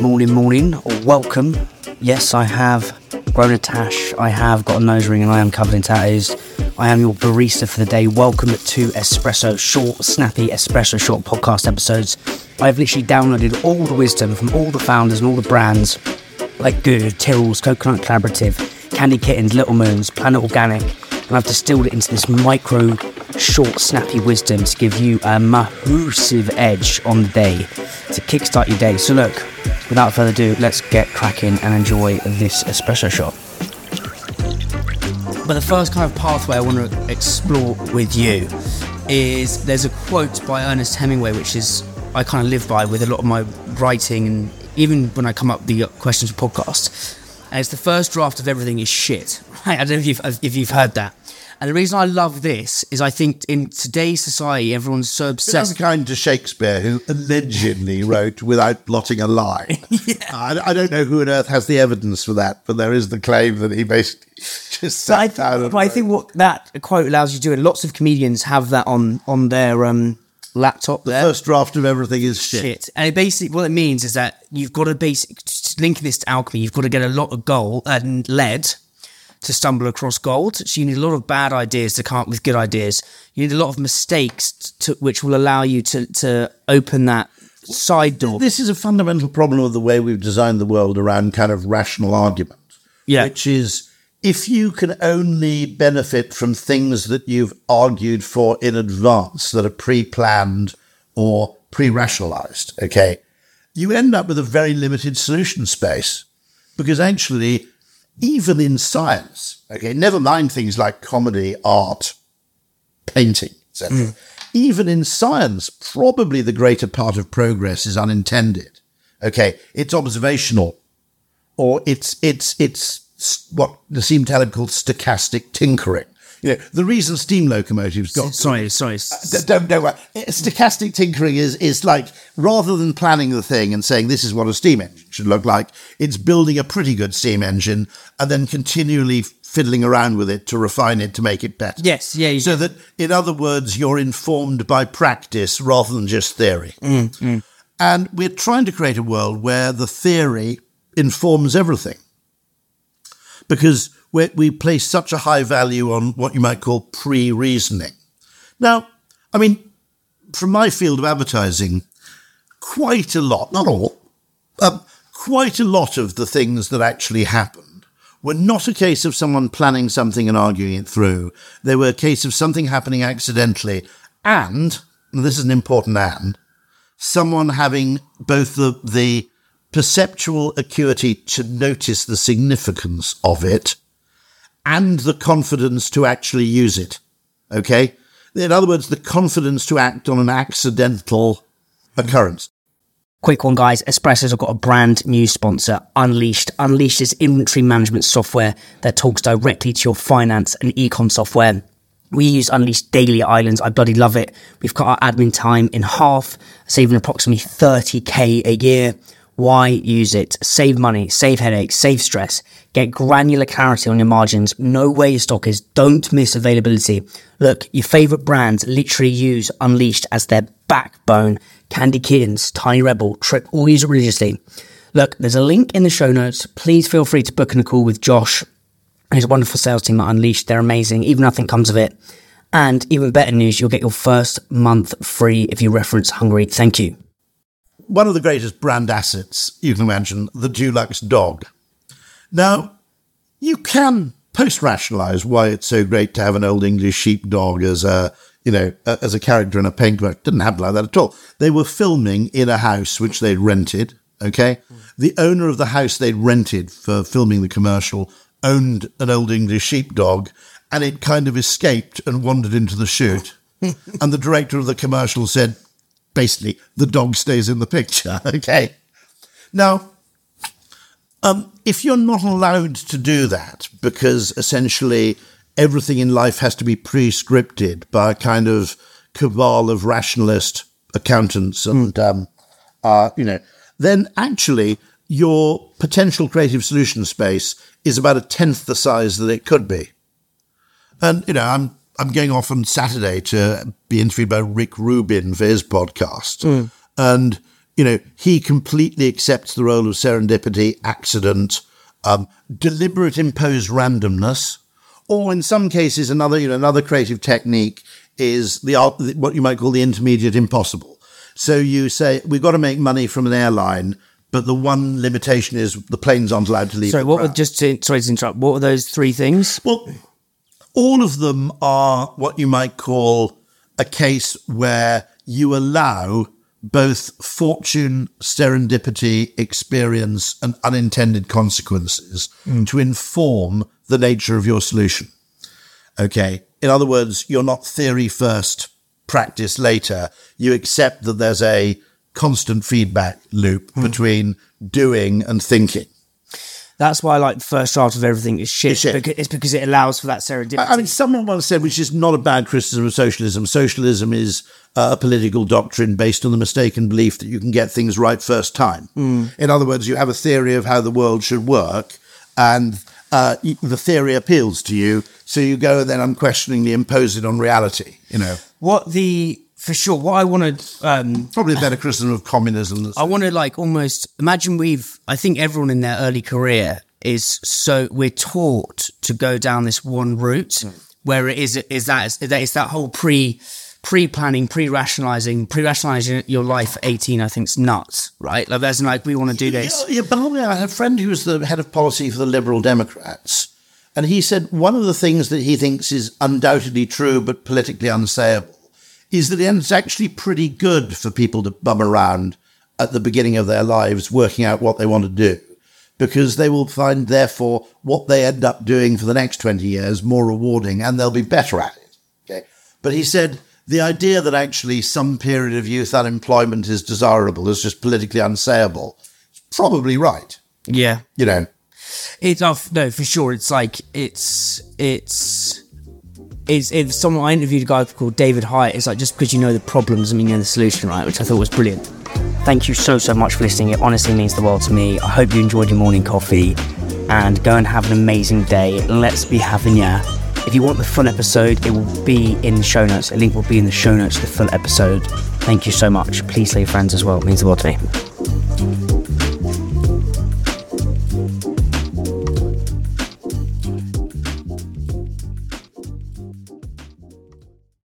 Morning, morning, or welcome. Yes, I have grown a tash, I have got a nose ring, and I am covered in tattoos. I am your barista for the day. Welcome to Espresso Short, snappy Espresso Short podcast episodes. I've literally downloaded all the wisdom from all the founders and all the brands like Good, Tyrrell's, Coconut Collaborative, Candy Kittens, Little Moons, Planet Organic, and I've distilled it into this micro, short, snappy wisdom to give you a massive edge on the day to kickstart your day. So, look, without further ado, let's get cracking and enjoy this espresso shot. But the first kind of pathway I want to explore with you is there's a quote by Ernest Hemingway, which is I kind of live by with a lot of my writing and even when I come up with the questions for podcast. And it's the first draft of everything is shit. I don't know if you've, if you've heard that. And the reason I love this is I think in today's society, everyone's so That's obsessed. kind to Shakespeare, who allegedly wrote without blotting a line. I, I don't know who on earth has the evidence for that, but there is the claim that he basically just But I, sat down but I think what that quote allows you to do, and lots of comedians have that on on their um, laptop there. first draft of everything is shit. shit. And it basically, what it means is that you've got to basic linking this to alchemy. You've got to get a lot of gold and lead to stumble across gold. So you need a lot of bad ideas to come up with good ideas. You need a lot of mistakes to, which will allow you to to open that side door. This is a fundamental problem of the way we've designed the world around kind of rational argument. Yeah. Which is if you can only benefit from things that you've argued for in advance that are pre planned or pre rationalized, okay, you end up with a very limited solution space. Because actually, even in science, okay, never mind things like comedy, art, painting, etc. Hmm. Even in science, probably the greater part of progress is unintended. Okay, it's observational, or it's it's it's what Nassim Taleb called stochastic tinkering. You know, the reason steam locomotives got Sorry, sorry. D- uh, don't don't worry. Uh, stochastic tinkering is is like rather than planning the thing and saying this is what a steam engine should look like, it's building a pretty good steam engine and then continually fiddling around with it to refine it to make it better. Yes, yeah. So that, in other words, you're informed by practice rather than just theory. Mm, mm. And we're trying to create a world where the theory informs everything. Because we we place such a high value on what you might call pre reasoning. Now, I mean, from my field of advertising, quite a lot, not all, um, quite a lot of the things that actually happened were not a case of someone planning something and arguing it through. They were a case of something happening accidentally and, and this is an important and, someone having both the, the perceptual acuity to notice the significance of it and the confidence to actually use it. Okay? In other words, the confidence to act on an accidental occurrence. Quick one, guys. Espresso's have got a brand new sponsor, Unleashed. Unleashed is inventory management software that talks directly to your finance and ecom software. We use Unleashed daily at Islands. I bloody love it. We've cut our admin time in half, saving approximately 30k a year. Why use it? Save money, save headaches, save stress. Get granular clarity on your margins. Know where your stock is. Don't miss availability. Look, your favorite brands literally use Unleashed as their backbone. Candy Kittens, Tiny Rebel, Trip, all use it religiously. Look, there's a link in the show notes. Please feel free to book in a call with Josh and his wonderful sales team at Unleashed. They're amazing. Even nothing comes of it. And even better news, you'll get your first month free if you reference Hungry. Thank you. One of the greatest brand assets you can imagine, the Dulux dog. Now, you can post rationalize why it's so great to have an old English sheepdog as a you know as a character in a paint commercial. Didn't happen like that at all. They were filming in a house which they'd rented. Okay, the owner of the house they'd rented for filming the commercial owned an old English sheepdog, and it kind of escaped and wandered into the shoot. and the director of the commercial said, basically, the dog stays in the picture. Okay. Now, um, if you're not allowed to do that because essentially everything in life has to be pre-scripted by a kind of cabal of rationalist accountants and, um, uh, you know, then actually your potential creative solution space is about a tenth the size that it could be. And you know, I'm I'm going off on Saturday to be interviewed by Rick Rubin for his podcast, and you know, he completely accepts the role of serendipity, accident, um, deliberate imposed randomness, or in some cases, another, you know, another creative technique is the what you might call the intermediate impossible. So you say we've got to make money from an airline, but the one limitation is the planes aren't allowed to leave. Sorry, what were just to, sorry to interrupt? What were those three things? Well, all of them are what you might call a case where you allow both fortune, serendipity, experience, and unintended consequences mm. to inform the nature of your solution. Okay. In other words, you're not theory first, practice later. You accept that there's a constant feedback loop mm. between doing and thinking. That's why like the first draft of everything is shit. It's, shit. Because, it's because it allows for that serendipity. I mean, someone once said, which is not a bad criticism of socialism. Socialism is uh, a political doctrine based on the mistaken belief that you can get things right first time. Mm. In other words, you have a theory of how the world should work, and uh, the theory appeals to you, so you go and then unquestioningly impose it on reality. You know what the for sure. What I wanted, um, probably a better criticism of communism. I want to like almost imagine we've. I think everyone in their early career is so we're taught to go down this one route mm. where it is is that is that, is that whole pre pre-planning, pre-rationalizing, pre-rationalizing your life at 18, I think is nuts, right? Like there's like, we want to do this. Yeah, yeah, but I had a friend who was the head of policy for the Liberal Democrats. And he said one of the things that he thinks is undoubtedly true, but politically unsayable is that it's actually pretty good for people to bum around at the beginning of their lives, working out what they want to do, because they will find, therefore, what they end up doing for the next 20 years more rewarding and they'll be better at it. Okay. But he said the idea that actually some period of youth unemployment is desirable is just politically unsayable is probably right. Yeah. You know, it's off. No, for sure. It's like, it's, it's, it's, it's someone I interviewed a guy called David Hieatt. It's like just because you know the problems, I mean, you know the solution, right? Which I thought was brilliant. Thank you so, so much for listening. It honestly means the world to me. I hope you enjoyed your morning coffee and go and have an amazing day. Let's be having ya. If you want the full episode, it will be in the show notes. A link will be in the show notes the full episode. Thank you so much. Please your friends as well. It means the world to me.